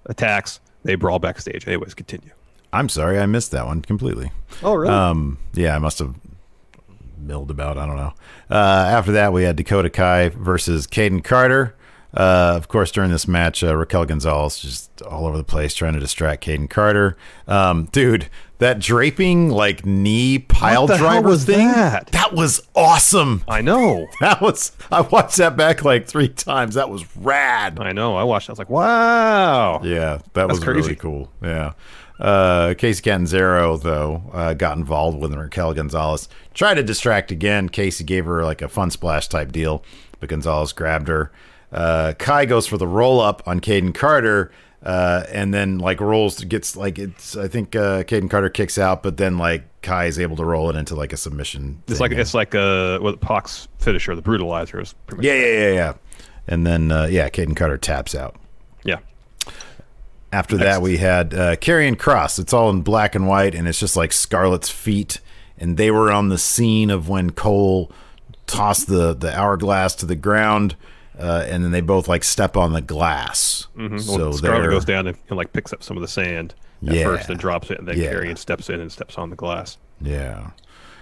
attacks. They brawl backstage. Anyways, continue. I'm sorry, I missed that one completely. Oh, really? Um, yeah, I must have milled about. I don't know. Uh, after that, we had Dakota Kai versus Kayden Carter. Uh, of course, during this match, uh, Raquel Gonzalez just all over the place trying to distract Kayden Carter. Um, dude, that draping like knee pile driver was thing that? was awesome. I know. That was I watched that back like three times. That was rad. I know. I watched. I was like, "Wow." Yeah, that was crazy. really cool. Yeah. Uh, Kacy Catanzaro, though, uh, got involved with Raquel Gonzalez. Tried to distract again. Casey gave her like a fun splash type deal, but Gonzalez grabbed her. Uh, Kai goes for the roll up on Kayden Carter, uh, and then like rolls gets like it's. I think uh, Kayden Carter kicks out, but then like Kai is able to roll it into like a submission. It's like it's like uh, what Pac's finisher, the Brutalizer, is pretty yeah, yeah, yeah, yeah. And then uh, yeah, Kayden Carter taps out. yeah. After that, we had uh, Karrion Cross. It's all in black and white, and it's just like Scarlett's feet. And they were on the scene of when Cole tossed the, the hourglass to the ground, uh, and then they both like step on the glass. Mm-hmm. So Scarlett they're- goes down and, and like picks up some of the sand at Yeah. first, and drops it, and then Yeah. Karrion steps in and steps on the glass. Yeah.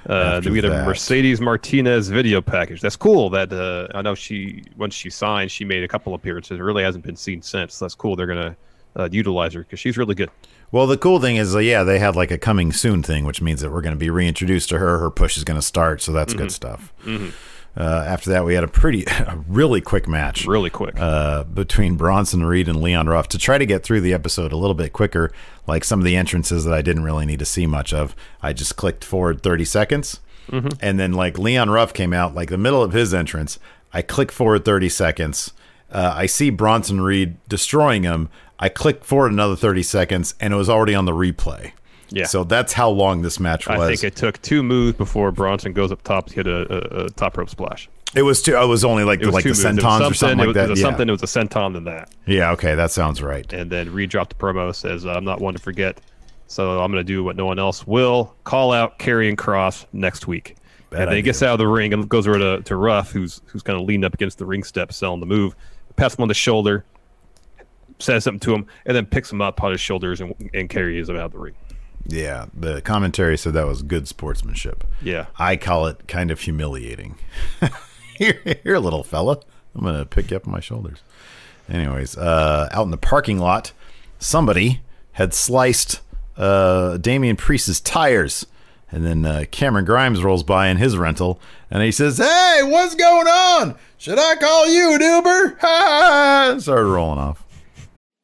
Uh, then we get a Mercedes Martinez video package. That's cool. That uh, I know she once she signed, she made a couple appearances. It really hasn't been seen since. That's cool. They're gonna uh, utilize her because she's really good. Well, the cool thing is, uh, yeah, they had like a coming soon thing, which means that we're going to be reintroduced to her. Her push is going to start, so that's good stuff. Uh, after that, we had a pretty, a really quick match. Really quick. uh, between Bronson Reed and Leon Ruff to try to get through the episode a little bit quicker. Like some of the entrances that I didn't really need to see much of, I just clicked forward 30 seconds. And then, like, Leon Ruff came out, like, the middle of his entrance. I click forward 30 seconds. Uh, I see Bronson Reed destroying him. I click forward another 30 seconds, and it was already on the replay. Yeah. So that's how long this match was. I think it took two moves before Bronson goes up top to hit a, a, a top rope splash. It was two. It was only like was like the moves. Sentons or something it like was, that. It was yeah. something. It was a senton than that. yeah. Okay, that sounds right. And then Reed dropped the promo says, "I'm not one to forget, so I'm going to do what no one else will. Call out Karrion Cross next week." Bad and then he gets out of the ring and goes over to, to Ruff, who's who's kind of leaning up against the ring step, selling the move. Pats him on the shoulder, says something to him, and then picks him up on his shoulders and, and carries him out of the ring. Yeah, the commentary said that was good sportsmanship. Yeah. I call it kind of humiliating. here, here, little fella. I'm gonna pick you up on my shoulders. Anyways, uh, out in the parking lot, somebody had sliced uh, Damian Priest's tires, and then uh, Cameron Grimes rolls by in his rental, and he says, "Hey, what's going on? Should I call you an Uber?" Ha! Started rolling off.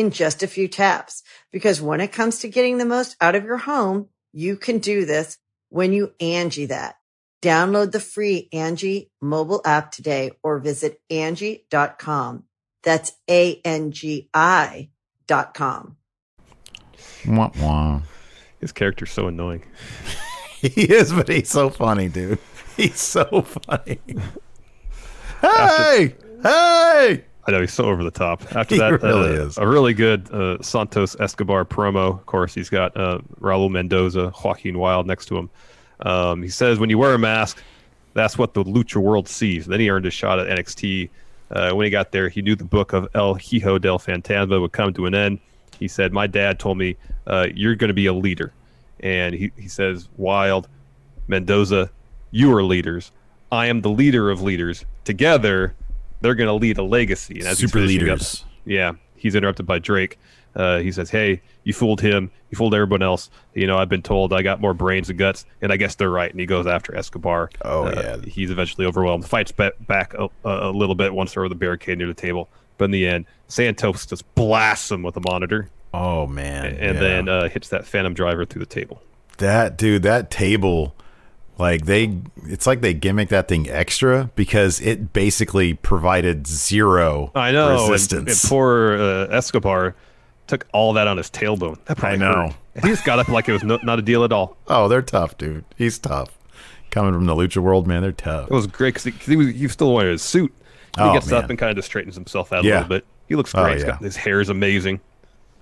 in just a few taps. Because when it comes to getting the most out of your home, you can do this when you Angie that. Download the free Angie mobile app today or visit Angie.com. That's A-N-G-I dot com. Wah, wah. His character's so annoying. He is, but he's so funny, dude. He's so funny. hey, hey! I know he's so over the top. After that, really uh, a really good uh, Santos Escobar promo. Of course, he's got uh, Raul Mendoza, Joaquin Wilde next to him. Um, he says, "When you wear a mask, that's what the lucha world sees." Then he earned a shot at NXT. Uh, when he got there, he knew the book of El Hijo del Fantasma would come to an end. He said, "My dad told me uh, you're going to be a leader," and he, he says, "Wilde, Mendoza, you are leaders. I am the leader of leaders. Together, they're going to lead a legacy." And as Super finishing up- leaders. yeah, he's interrupted by Drake. Uh, he says, "Hey, you fooled him. You fooled everyone else. You know, I've been told I got more brains and guts, and I guess they're right." And he goes after Escobar. Oh, Uh, yeah. He's eventually overwhelmed. Fights ba- back a, a little bit once they're over the barricade near the table, but in the end, Santos just blasts him with a monitor, Oh man! and yeah. then uh, hits that Phantom Driver through the table. that dude, that table, like they, it's like they gimmick that thing extra because it basically provided zero I know. and- resistance. And, poor uh, Escobar took all that on his tailbone. That probably I know. hurt. He just got up like it was no, not a deal at all. oh, they're tough, dude. He's tough. Coming from the lucha world, man, they're tough. It was great because he, he, was, he was still wearing his suit. He Oh, gets up and kind of just straightens himself out a little bit. He looks Oh, great. He's yeah. got, his hair is amazing.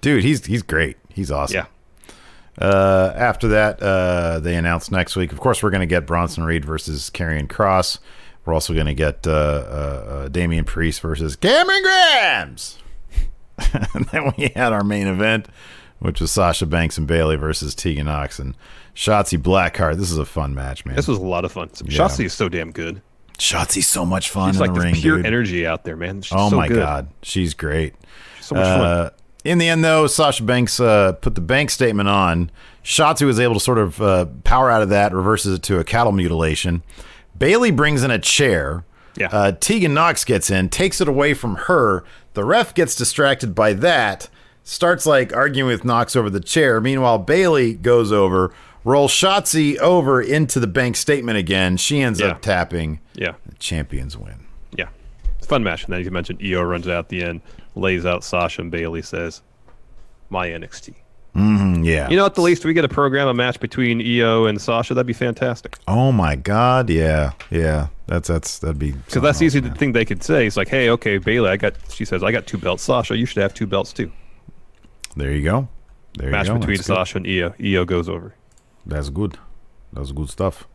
Dude, he's he's great. He's awesome. Yeah. Uh, after that, uh, they announced next week. Of course, we're going to get Bronson Reed versus Karrion Cross. We're also going to get uh, uh, uh, Damian Priest versus Cameron Grimes. and then we had our main event, which was Sasha Banks and Bayley versus Tegan Nox and Shotzi Blackheart. This is a fun match, man. This was a lot of fun. Yeah. Shotzi is so damn good. Shotzi's so much fun She's in like the ring, pure dude. energy out there, man. She's oh so my good. god, she's great. So much fun. In the end, though, Sasha Banks uh, put the bank statement on. Shotzi was able to sort of uh, power out of that, reverses it to a cattle mutilation. Bayley brings in a chair. Yeah. Uh, Tegan Nox gets in, takes it away from her. The ref gets distracted by that, starts like arguing with Nox over the chair. Meanwhile, Bayley goes over, rolls Shotzi over into the bank statement again. She ends Yeah. up tapping. Yeah. The champions win. Yeah. It's a fun match. And then you mentioned Io runs out at the end, lays out Sasha and Bayley, says, My NXT. Mm, yeah. You know, at the least, we get a program, a match between Io and Sasha. That'd be fantastic. Oh my God! Yeah, yeah. That's that's that'd be Because that's easy thing they could say. It's like, hey, okay, Bayley, I got, she says, I got two belts. Sasha, you should have two belts too. There you go. There match you go. between That's good. Sasha and Io. Io goes over. That's good. That's good stuff.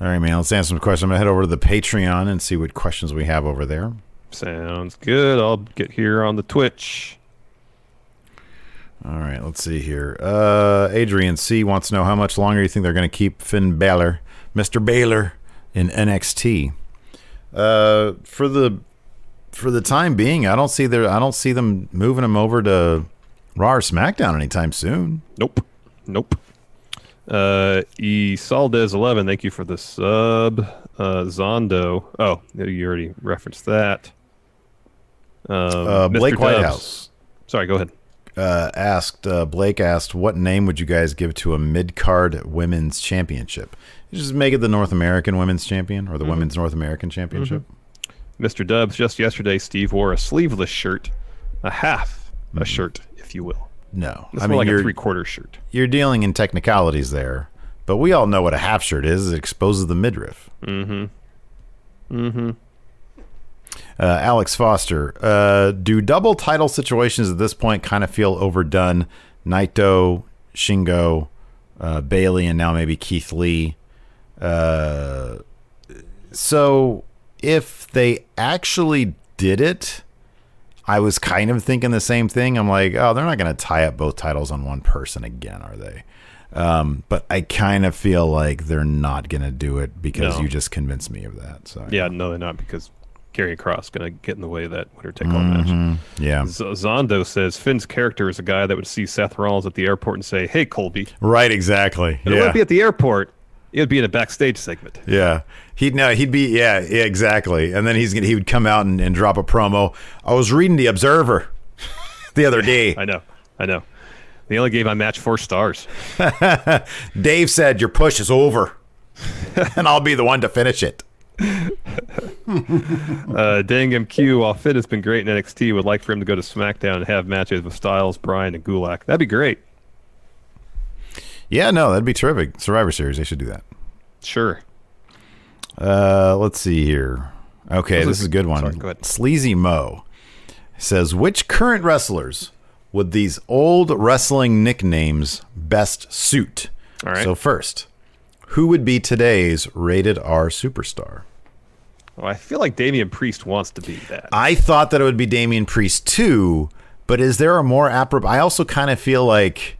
All right, man. Let's answer some questions. I'm gonna head over to the Patreon and see what questions we have over there. Sounds good. I'll get here on the Twitch. All right, let's see here. Uh, Adrian C wants to know how much longer you think they're going to keep Finn Balor, Mr. Baylor, in NXT. Uh, for the for the time being, I don't see their I don't see them moving him over to Raw or SmackDown anytime soon. Nope. Nope. Uh, E Saldez eleven. Thank you for the sub. Uh, Zondo. Oh, you already referenced that. Um, Uh, Blake Dubs. Whitehouse. Sorry, go ahead. uh, asked uh, Blake asked what name would you guys give to a mid card women's championship? You just make it the North American Women's Champion or the Mhm. Women's North American Championship. Mr. Dubs. Just yesterday, Steve wore a sleeveless shirt, a half a shirt, if you will. No, It's I more mean like a three-quarter shirt. You're dealing in technicalities there, but we all know what a half shirt is. It exposes the midriff. Mm-hmm. Mm-hmm. Uh, Alex Foster, uh, do double title situations at this point kind of feel overdone? Naito, Shingo, uh, Bayley, and now maybe Keith Lee. Uh, so if they actually did it, I was kind of thinking the same thing. I'm like, oh, they're not going to tie up both titles on one person again, are they? Um, but I kind of feel like they're not going to do it because No. you just convinced me of that. So Yeah, no, they're not because Gary Cross going to get in the way of that winner take all match. Mhm. Yeah. Z- Zondo says Finn's character is a guy that would see Seth Rollins at the airport and say, "Hey, Colby." Right, exactly. And it wouldn't be at the airport. It would be in a backstage segment. Yeah. He'd no, he'd be yeah, yeah, exactly. And then he's gonna he would come out and, and drop a promo. I was reading the Observer the other day. I know, I know. They only gave my match four stars. Dave said your push is over. and I'll be the one to finish it. uh, Dang MQ, while Finn has been great in NXT, would like for him to go to SmackDown and have matches with Styles, Bryan, and Gulak. That'd be great. Yeah, no, that'd be terrific. Survivor Series, they should do that. Sure. Uh let's see here. Okay, This is- a good one. sorry, go. Sleazy Mo says which current wrestlers would these old wrestling nicknames best suit? All right. So first, who would be today's rated R superstar? Well, I feel like Damian Priest wants to be that. I thought that it would be Damian Priest too, but is there a more appropriate? I also kind of feel like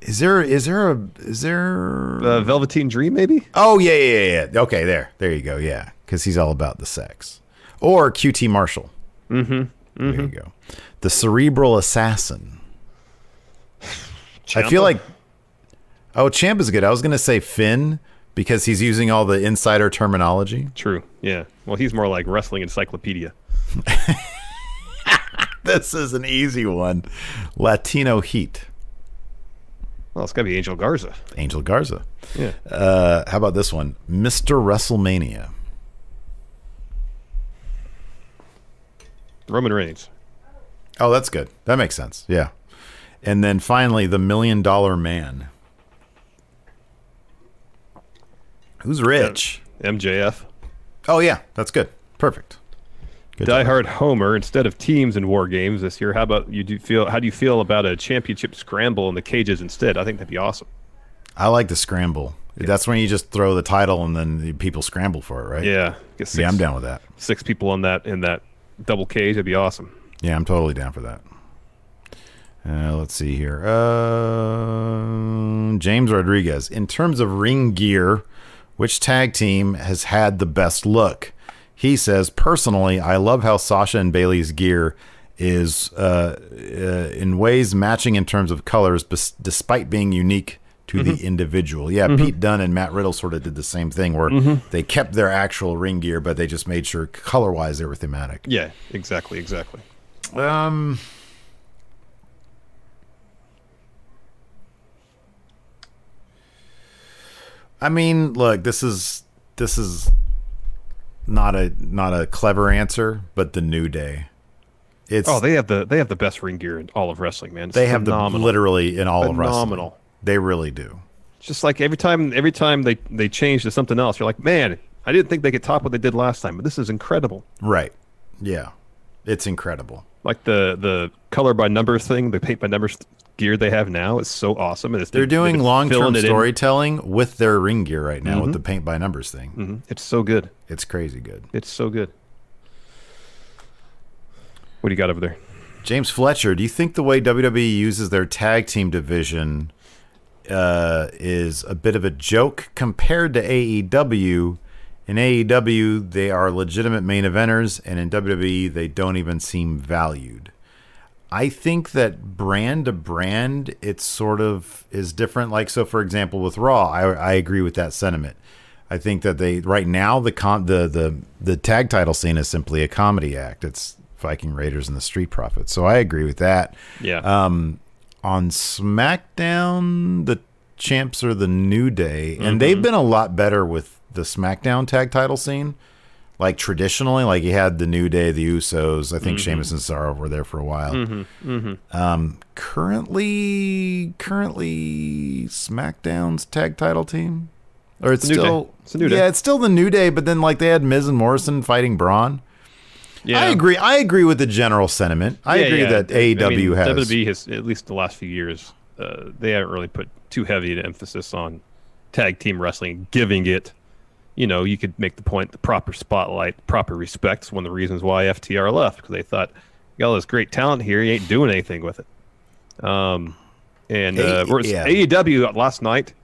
is there is there a is there Uh, Velveteen Dream, maybe? Oh yeah yeah yeah yeah. Okay, there there you go. Yeah, because he's all about the sex. Or QT Marshall. Mm-hmm. There you go. The cerebral assassin. I feel like oh Champ is good. I was gonna say Finn because he's using all the insider terminology. True. Yeah. Well, he's more like wrestling encyclopedia. This is an easy one. Latino Heat. Well, it's got to be Angel Garza. Angel Garza. Yeah. Uh, how about this one? Mr. WrestleMania. Roman Reigns. Oh, that's good. That makes sense. Yeah. And then finally, the Million Dollar Man. Who's rich? MJF. Oh, yeah. That's good. Perfect. Good Die job. Hard Homer instead of teams in war games this year. How about you do feel? How do you feel about a championship scramble in the cages instead? I think that'd be awesome. I like the scramble. That's when you just throw the title and then the people scramble for it, right? Yeah. Six, Yeah, I'm down with that. Six people on that in that double cage. That'd be awesome. Yeah, I'm totally down for that. Uh, let's see here. Uh, James Rodriguez. In terms of ring gear, which tag team has had the best look? He says, personally, I love how Sasha and Bayley's gear is uh, uh, in ways matching in terms of colors, bes- despite being unique to the individual. Yeah, Pete Dunne and Matt Riddle sort of did the same thing, where they kept their actual ring gear, but they just made sure color wise they were thematic. Yeah, exactly, exactly. Um. I mean, look, this is this is not a not a clever answer, but the New Day. It's Oh, they have the they have the best ring gear in all of wrestling, man. It's they have the phenomenal. literally in all of wrestling. They really do. It's just like every time every time they they change to something else, you're like, man, I didn't think they could top what they did last time, but this is incredible. Right. Yeah. It's incredible. Like the the color by numbers thing, the paint by numbers gear they have now is so awesome. And it's They're they've doing long term it in. storytelling with their ring gear right now with Mhm. the paint by numbers thing. Mhm. It's so good. It's crazy good. It's so good. What do you got over there? James Fletcher, do you think the way WWE uses their tag team division uh, is a bit of a joke compared to AEW? In AEW, they are legitimate main eventers, and in WWE, they don't even seem valued. I think that brand to brand, it sort of is different. Like, so for example, with Raw, I, I agree with that sentiment. I think that they right now the con the the the tag title scene is simply a comedy act. It's Viking Raiders and the Street Profits. So I agree with that. Yeah. Um, on SmackDown, the champs are the New Day, and they've been a lot better with the SmackDown tag title scene. Like traditionally, like you had the New Day, the Usos. I think Mhm. Sheamus and Cesaro were there for a while. Mhm, mhm. Um, currently, currently SmackDown's tag title team, or it's New still It's the New Day. Yeah, it's still the New Day. But then like they had Miz and Morrison fighting Braun. Yeah. I agree. I agree with the general sentiment. I Yeah, agree yeah. that I mean, AEW has. WWE has at least the last few years. Uh, they haven't really put too heavy an emphasis on tag team wrestling, giving it. You know, you could make the point the proper spotlight, proper respect is one of the reasons why FTR left because they thought, you got all this great talent here, you ain't doing anything with it. Um, and uh, A- yeah. AEW last night,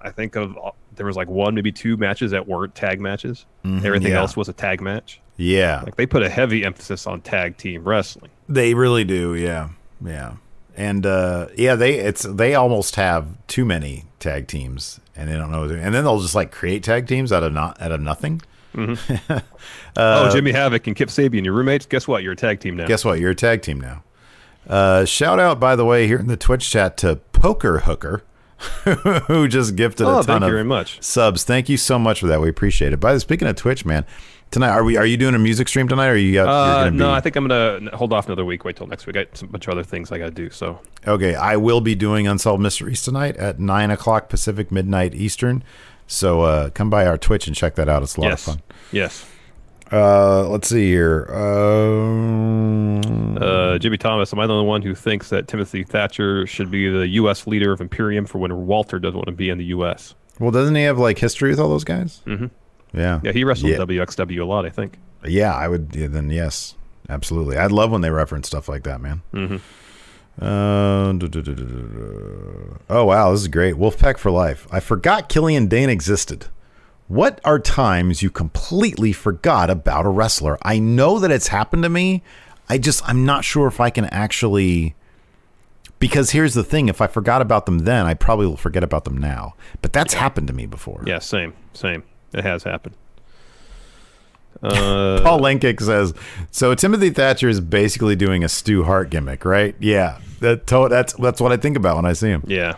I think of uh, there was like one, maybe two matches that weren't tag matches. Mhm, Everything yeah. else was a tag match. Yeah, Like they put a heavy emphasis on tag team wrestling. they really do. Yeah, yeah, and uh, yeah, they it's they almost have too many tag teams, and they don't know. And then they'll just like create tag teams out of not out of nothing. Uh, oh, Jimmy Havoc and Kip Sabian, your roommates. Guess what? You're a tag team now. Guess what? You're a tag team now. Uh, shout out, by the way, here in the Twitch chat to Poker Hooker, who just gifted Oh, a ton thank you of very much. subs. Thank you so much for that. We appreciate it. By the speaking of Twitch, man, tonight are we? Are you doing a music stream tonight? Or are you? Got, Uh, be, no, I think I'm gonna hold off another week. Wait till next week. I got a bunch of other things I gotta do. So Okay, I will be doing Unsolved Mysteries tonight at nine o'clock Pacific, midnight Eastern. So uh, come by our Twitch and check that out. It's a lot yes, of fun. yes. Uh, let's see here. Um, Uh, Jimmy Thomas, am I the only one who thinks that Timothy Thatcher should be the U.S. leader of Imperium for when Walter doesn't want to be in the U.S.? well, doesn't he have like history with all those guys? Mm-hmm. Yeah. Yeah, he wrestled Yeah. WXW a lot, I think. Yeah, I would. Yeah, then yes, absolutely. I'd love when they reference stuff like that, man. Mm-hmm. Uh, duh, duh, duh, oh wow, this is great. Wolfpack for life. I forgot Killian Dain existed. What are times you completely forgot about a wrestler? I know that it's happened to me. I just I'm not sure if I can actually. Because here's the thing: if I forgot about them then, I probably will forget about them now. But that's happened to me before. Yeah, same, same. It has happened. Uh, Paul Lenkick says, "So Timothy Thatcher is basically doing a Stu Hart gimmick, right? Yeah, that to- that's that's what I think about when I see him. Yeah.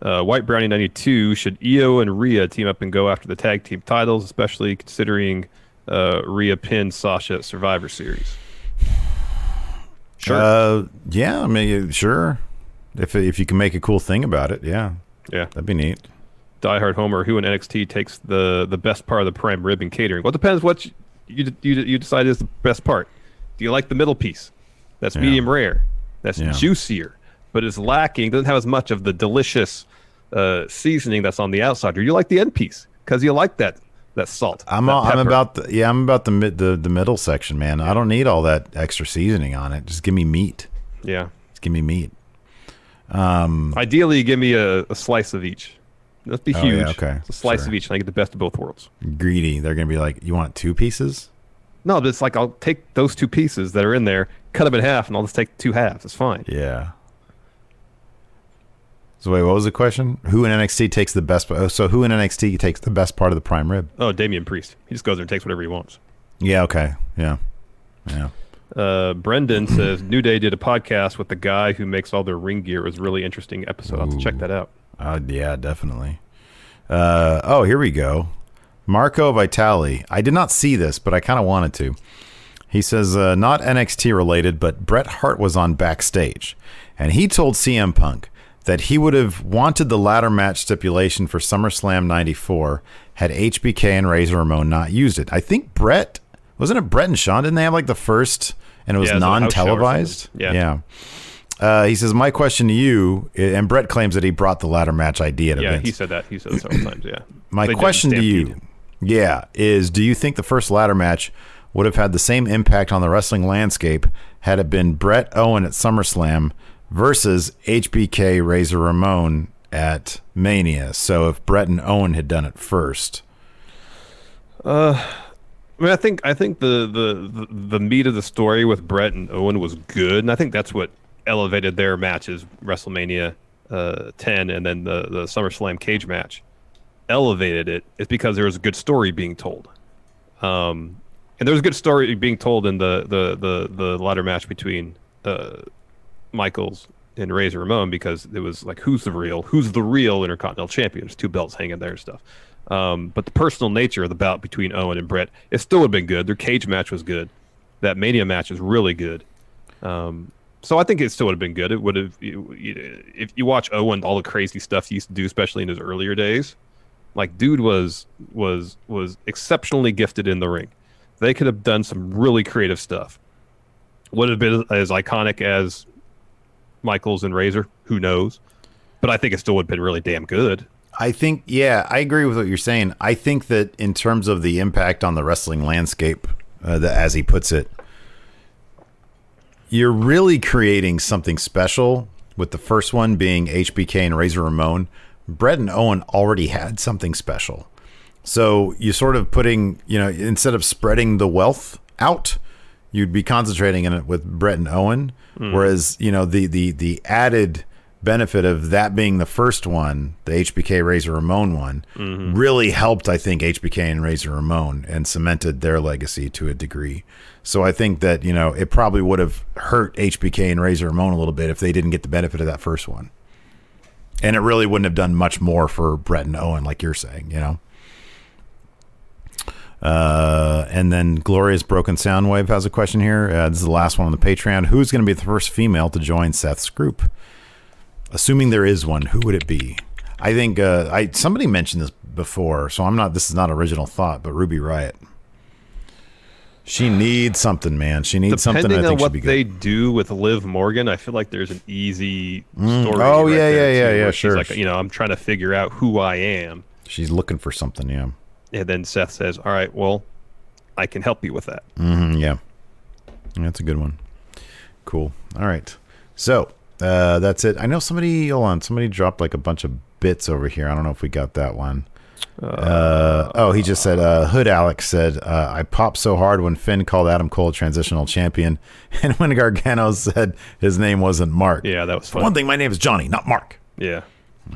Uh, White Brownie 92 should Io and Rhea team up and go after the tag team titles, especially considering uh, Rhea pinned Sasha at Survivor Series? Sure. Uh, yeah, I mean, sure. If if you can make a cool thing about it, yeah, yeah. that'd be neat. Die Hard Homer, who in NXT takes the the best part of the prime rib and catering? Well, it depends what you you, you, you decide is the best part. Do you like the middle piece? That's Yeah. medium rare. That's Yeah. juicier, but it's lacking. Doesn't have as much of the delicious uh, seasoning that's on the outside. Or you like the end piece because you like that that salt. I'm that all, I'm about the yeah, I'm about the mid the, the middle section, man. I don't need all that extra seasoning on it. Just give me meat. yeah. Just give me meat. Um, Ideally, give me a, a slice of each. Let's be Oh, huge. yeah, okay, It's a slice sure. of each, and I get the best of both worlds. greedy. They're gonna be like, you want two pieces? No, but it's like I'll take those two pieces that are in there, cut them in half, and I'll just take two halves. It's fine. Yeah. So wait, what was the question? Who in NXT takes the best? oh, So who in NXT takes the best part of the prime rib? Oh, Damian Priest. He just goes there and takes whatever he wants. Yeah. Okay. Yeah. Yeah. Uh, Brendan says New Day did a podcast with the guy who makes all their ring gear. It was a really interesting episode. I'll have to check that out. Uh, yeah, definitely. Uh, oh, here we go. Marco Vitali. I did not see this, but I kind of wanted to. He says, uh, not NXT related, but Bret Hart was on backstage, and he told CM Punk that he would have wanted the ladder match stipulation for SummerSlam 94 had HBK and Razor Ramon not used it. I think Bret, wasn't it Bret and Shawn? Didn't they have like the first, and it was Yeah, it was a house show or non-televised? Yeah. Yeah. Uh, he says, my question to you, and Bret claims that he brought the ladder match idea to Yeah, Vince. he said that. He said it several times. Yeah. My They question to you, yeah, is do you think the first ladder match would have had the same impact on the wrestling landscape had it been Bret Owen at SummerSlam versus HBK Razor Ramon at Mania? So if Bret and Owen had done it first. Uh, I mean, I think I think the, the the the meat of the story with Bret and Owen was good, and I think that's what elevated their matches, WrestleMania uh, 10, and then the the SummerSlam cage match, elevated it. Is because there was a good story being told, um, and there was a good story being told in the the the the ladder match between uh, Michaels and Razor Ramon because it was like who's the real, who's the real Intercontinental Champion? There's two belts hanging there and stuff. Um, but the personal nature of the bout between Owen and Bret, it still would have been good. Their cage match was good. That Mania match was really good. Um, so I think it still would have been good. It would have, if you watch Owen, all the crazy stuff he used to do, especially in his earlier days, like dude was was was exceptionally gifted in the ring. They could have done some really creative stuff. Would have been as iconic as Michaels and Razor? Who knows? But I think it still would have been really damn good. I think, yeah, I agree with what you're saying. I think that in terms of the impact on the wrestling landscape, uh, the, as he puts it, you're really creating something special with the first one being HBK and Razor Ramon. Bret and Owen already had something special. So you're sort of putting, you know, instead of spreading the wealth out, you'd be concentrating in it with Bret and Owen. Mm. Whereas, you know, the the the added benefit of that being the first one, the HBK Razor Ramon one, Mhm. really helped, I think, HBK and Razor Ramon and cemented their legacy to a degree. So I think that, you know, it probably would have hurt HBK and Razor Ramon a little bit if they didn't get the benefit of that first one. And it really wouldn't have done much more for Bret and Owen, like you're saying, you know? Uh, and then Glorious Broken Soundwave has a question here. Uh, this is the last one on the Patreon. Who's going to be the first female to join Seth's group? Assuming there is one, who would it be? I think uh, I somebody mentioned this before, so I'm not. This is not original thought, but Ruby Riott. She needs something, man. She needs something. Depending I think on what be good. they do with Liv Morgan, I feel like there's an easy Mm. story. Oh, right yeah, yeah, yeah, yeah, sure. Like, you know, I'm trying to figure out who I am, She's looking for something. Yeah. and then Seth says, "All right, well, I can help you with that." hmm yeah. That's a good one. Cool. All right. So uh, that's it. I know somebody, hold on, somebody dropped like a bunch of bits over here. I don't know if we got that one. Uh, oh, he just said, uh, Hood Alex said, uh, I popped so hard when Finn called Adam Cole transitional champion. And when Gargano said his name wasn't Mark. Yeah, that was For fun. one thing, my name is Johnny, not Mark. Yeah,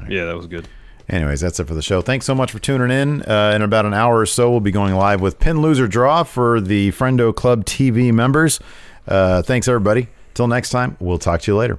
yeah, that was good. Anyways, that's it for the show. Thanks so much for tuning in. Uh, in about an hour or so, we'll be going live with Pin Loser Draw for the Friendo Club TV members. Uh, thanks, everybody. Till next time, we'll talk to you later.